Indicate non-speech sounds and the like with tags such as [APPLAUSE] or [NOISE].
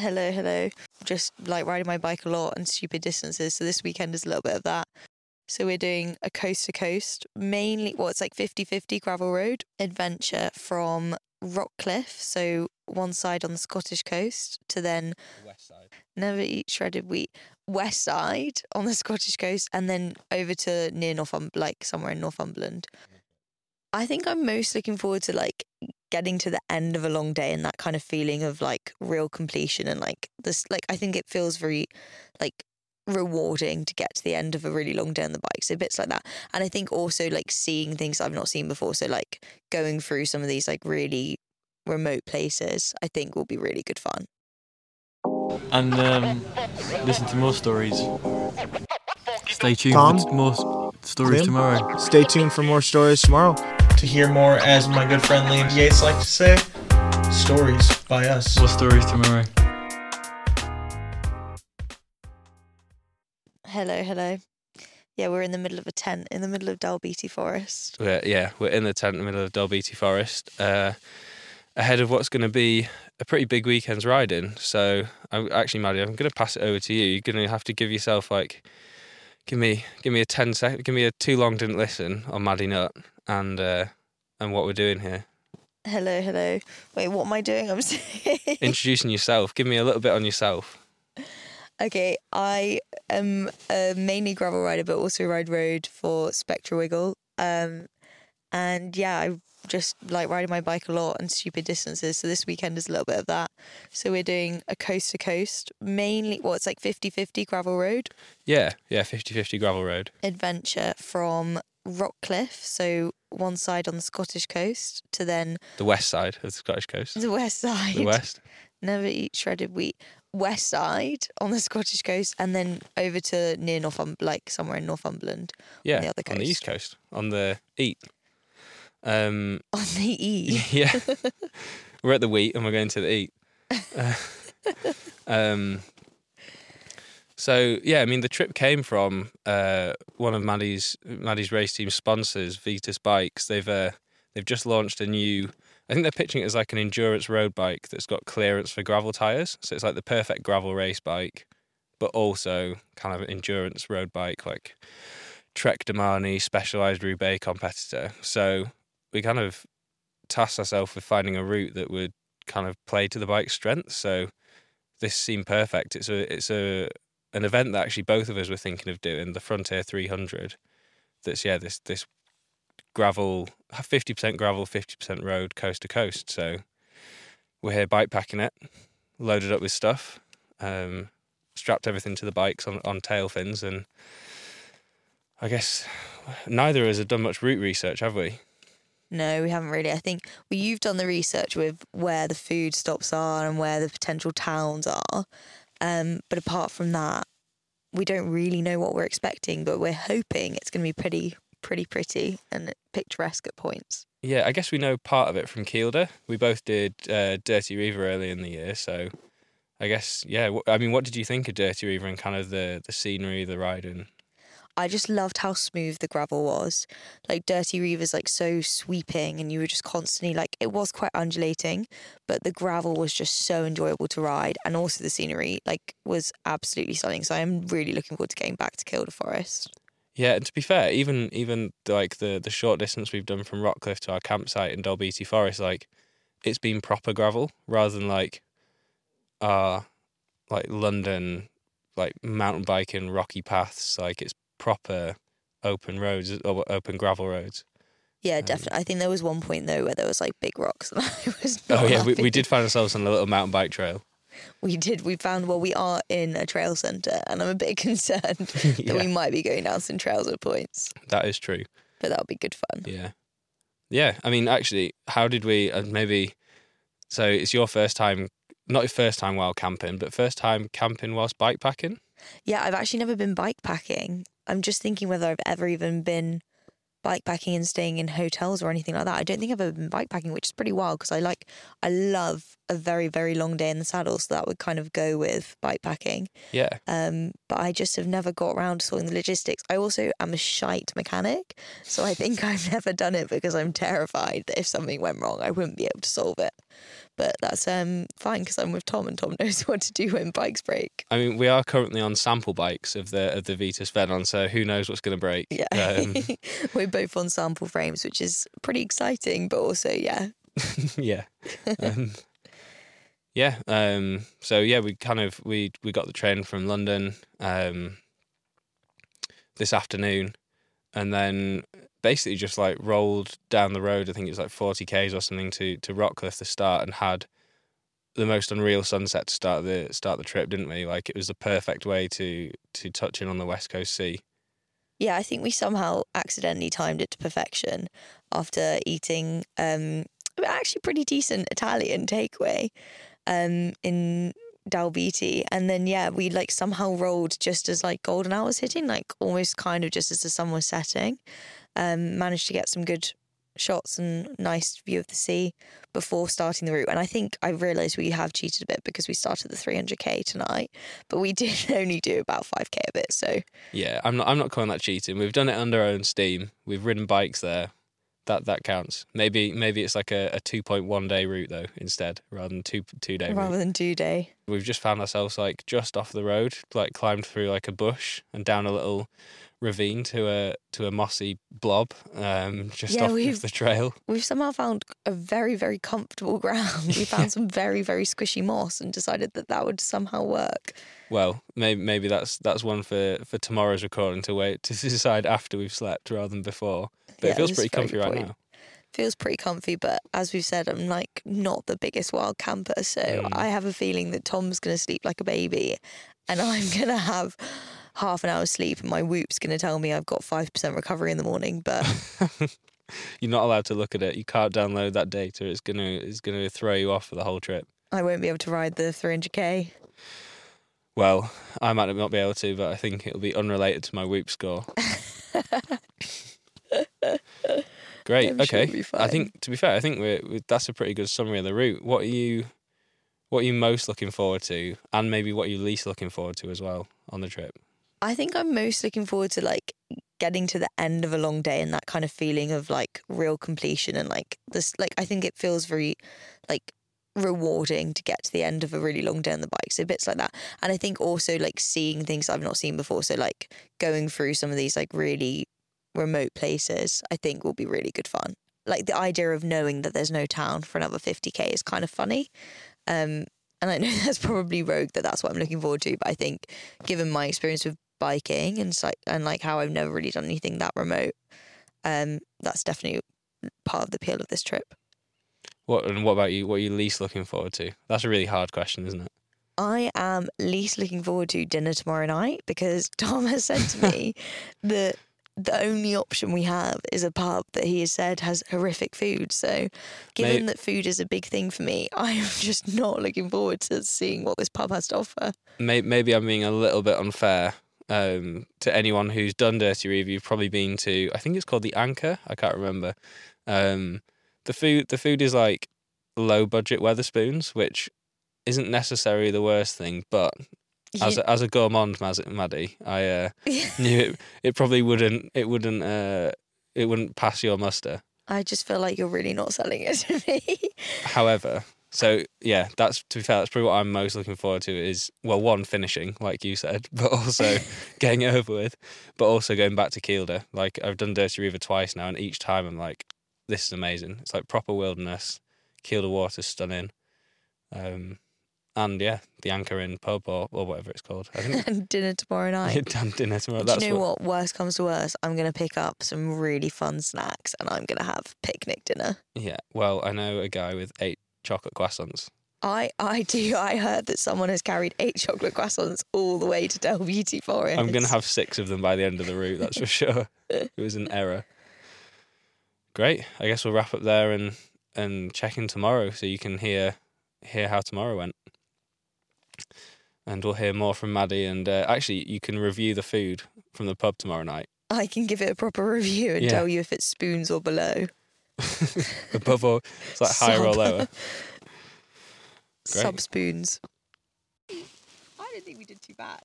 Hello, hello. Just like riding my bike a lot and stupid distances. So this weekend is a little bit of that. So we're doing a coast to coast, mainly, well, it's like 50 50 gravel road adventure from Rockcliffe, so one side on the Scottish coast, to then West side. never eat shredded wheat, west side on the Scottish coast, and then over to near Northumberland, like somewhere in Northumberland. I think I'm most looking forward to like getting to the end of a long day and that kind of feeling of like real completion and like this like I think it feels very like rewarding to get to the end of a really long day on the bike. So bits like that. And I think also like seeing things I've not seen before. So like going through some of these like really remote places, I think will be really good fun. and um, listen to more stories. Stay tuned Tom? for t- more s- stories Tim? tomorrow. Stay tuned for more stories tomorrow. To hear more, as my good friend Liam Yates likes to say, stories by us. More stories tomorrow. Hello, hello. Yeah, we're in the middle of a tent in the middle of Dalbeattie Forest. We're, yeah, we're in the tent in the middle of Dalbeattie Forest, uh, ahead of what's going to be a pretty big weekend's riding. So, I, actually, Maddy, I'm going to pass it over to you. You're going to have to give yourself like, give me, give me a ten sec, give me a too long didn't listen on Maddy Nutt and uh, and what we're doing here. Hello, hello. Wait, what am I doing? I'm saying. [LAUGHS] Introducing yourself. Give me a little bit on yourself. okay, I am a mainly gravel rider, but also ride road for Spectra Wiggle. Um, and yeah, I just like riding my bike a lot and stupid distances. So this weekend is a little bit of that. So we're doing a coast to coast, mainly, well, it's like 50 50 gravel road Yeah, yeah, 50-50 gravel road. adventure from Rockcliffe, so one side on the Scottish coast, to then The west side of the Scottish coast. the west side. The west. Never eat shredded wheat. West side on the Scottish coast, and then over to near Northumberland, like somewhere in Northumberland Yeah, the other on the east coast. coast, on the eat. Um, [LAUGHS] on the E. [LAUGHS] yeah, we're at the wheat and we're going to the eat. Uh, [LAUGHS] um, so yeah, I mean the trip came from uh, one of Maddy's Maddy's race team sponsors, Vitus Bikes. They've uh, they've just launched a new. I think they're pitching it as like an endurance road bike that's got clearance for gravel tires. So it's like the perfect gravel race bike, but also kind of an endurance road bike, like Trek Domane specialized Roubaix competitor. So we kind of tasked ourselves with finding a route that would kind of play to the bike's strengths. So this seemed perfect. It's a it's a an event that actually both of us were thinking of doing, the Frontier 300. That's yeah, this this gravel, fifty percent gravel, fifty percent road, coast to coast. So we're here bike packing it, loaded up with stuff, um, strapped everything to the bikes on on tail fins, and I guess neither of us have done much route research, have we? No, we haven't really. I think well, you've done the research with where the food stops are and where the potential towns are. Um, but apart from that, we don't really know what we're expecting. But we're hoping it's going to be pretty, pretty pretty and picturesque at points. Yeah, I guess we know part of it from Kielder. We both did uh, Dirty Reiver early in the year, so I guess yeah. I mean, what did you think of Dirty Reiver and kind of the the scenery, the riding? I just loved how smooth the gravel was. Like Dirty Reiver's like so sweeping and you were just constantly like it was quite undulating, but the gravel was just so enjoyable to ride and also the scenery like was absolutely stunning. So I'm really looking forward to getting back to Kielder Forest. Yeah, and to be fair, even even like the the short distance we've done from Rockcliffe to our campsite in Dalbeattie Forest, like it's been proper gravel rather than like our like London like mountain biking rocky paths. Like it's proper open roads or open gravel roads. Yeah, Um, definitely. I think there was one point though where there was like big rocks and [LAUGHS] I was Oh yeah, we, we did find ourselves on a little mountain bike trail. We did. We found well we are in a trail centre and I'm a bit [LAUGHS] concerned [LAUGHS] that we might be going down some trails at points. that is true. But that'll be good fun. Yeah. Yeah. I mean, actually, how did we, uh, maybe, so it's your first time, not your first time while camping, but first time camping whilst bike packing? Yeah, I've actually never been bike packing. I'm just thinking whether I've ever even been bikepacking and staying in hotels or anything like that. I don't think I've ever been bikepacking, which is pretty wild because I like, I love a very, very long day in the saddle. So that would kind of go with bike packing. Yeah. Um, but I just have never got around to sorting the logistics. I also am a shite mechanic. So I think [LAUGHS] I've never done it because I'm terrified that if something went wrong, I wouldn't be able to solve it. but that's um fine because I'm with Tom and Tom [LAUGHS] knows what to do when bikes break. I mean, we are currently on sample bikes of the of the Vitus Venon, so who knows what's going to break? Yeah, Um, [LAUGHS] we're both on sample frames, which is pretty exciting, but also yeah, yeah. Um, yeah. Um, so yeah, we kind of we we got the train from London um, this afternoon, and then basically just like rolled down the road. I think it was like forty k's or something to to Rockcliffe to start, and had the most unreal sunset to start the start the trip, didn't we? Like it was the perfect way to to touch in on the West Coast Sea. yeah. I think we somehow accidentally timed it to perfection after eating um actually pretty decent Italian takeaway um in Dalbeattie, and then yeah, we like somehow rolled just as like golden hour was hitting, like almost kind of just as the sun was setting. Um, managed to get some good shots and nice view of the sea before starting the route. And I think I realised we have cheated a bit because we started the 300k tonight, but we [LAUGHS] did only do about 5k of it. So Yeah, I'm not. I'm not calling that cheating. We've done it under our own steam. We've ridden bikes there. That that counts. Maybe maybe it's like a, a two point one day route though instead rather than two two day route. rather than two day, We've just found ourselves like just off the road, like climbed through like a bush and down a little ravine to a to a mossy blob, um, just Yeah, off we've- of the trail. we've somehow found a very, very comfortable [LAUGHS] ground. We found some very, very squishy moss and decided that that would somehow work. Well, maybe maybe that's that's one for for tomorrow's recording to wait [LAUGHS] to decide after we've slept rather than before. But Yeah, it feels pretty comfy right point. now. feels pretty comfy, but as we've said, I'm like not the biggest wild camper, so Mm. I have a feeling that Tom's gonna sleep like a baby, and I'm [LAUGHS] gonna have half an hour's sleep, and my whoop's gonna tell me I've got five percent recovery in the morning. But [LAUGHS] You're not allowed to look at it. You can't download that data. It's gonna it's gonna throw you off for the whole trip. I won't be able to ride the 300k. Well, I might not be able to, but I think it'll be unrelated to my Whoop score. [LAUGHS] Great. I'm okay. I think to be fair, I think we're, we that's a pretty good summary of the route. What are you what are you most looking forward to and maybe what are you least looking forward to as well on the trip? I think I'm most looking forward to like getting to the end of a long day and that kind of feeling of like real completion and like this like I think it feels very like rewarding to get to the end of a really long day on the bike. So bits like that. And I think also like seeing things I've not seen before. So like going through some of these like really remote places, I think will be really good fun. Like the idea of knowing that there's no town for another 50k is kind of funny. Um, and I [LAUGHS] know that's probably rogue that that's what I'm looking forward to. But I think given my experience with biking and like and like how I've never really done anything that remote, um, that's definitely part of the appeal of this trip. What and what about you? What are you least looking forward to? That's a really hard question, isn't it? I am least looking forward to dinner tomorrow night because [LAUGHS] Tom has said to me [LAUGHS] that the only option we have is a pub that he has said has horrific food. So, given Mate- that food is a big thing for me, [LAUGHS] I am just not looking forward to seeing what this pub has to offer. May- Maybe I'm being a little bit unfair um, to anyone who's done Dirty Reiver. You've probably been to. I think it's called the Anchor. I can't remember. Um, the food. The food is like low budget Wetherspoons, which isn't necessarily the worst thing, but as a, as a gourmand, Maddy, I uh, [LAUGHS] knew it. It probably wouldn't. It wouldn't. Uh, it wouldn't pass your muster. I just feel like you're really not selling it to me. [LAUGHS] However, so yeah, that's to be fair, that's probably what I'm most looking forward to is well, one finishing, like you said, [LAUGHS] but also getting it over with, but also going back to Kielder. Like I've done Dirty Reiver twice now, and each time I'm like, this is amazing. It's like proper wilderness. Kielder water's stunning. Um, and yeah, the Anchor in pub or, or whatever it's called. I think [LAUGHS] and dinner tomorrow [LAUGHS] night. damn dinner tomorrow. Do you know what, what? Worst comes to worst, I'm gonna pick up some really fun snacks and I'm gonna have picnic dinner. Yeah. Well, I know a guy with eight chocolate croissants. I I do. I heard that someone has carried eight chocolate croissants all the way to Dalbeattie Forest. I'm gonna have six of them by the end of the route. That's for sure. [LAUGHS] it was an error. Great. I guess we'll wrap up there and and check in tomorrow so you can hear hear how tomorrow went. And we'll hear more from Maddy. And uh, actually, you can review the food from the pub tomorrow night. I can give it a proper review and Yeah. tell you if it's spoons or below. [LAUGHS] Above all, it's like higher or Sub. lower. [LAUGHS] Great. Sub spoons. I don't think we did too bad.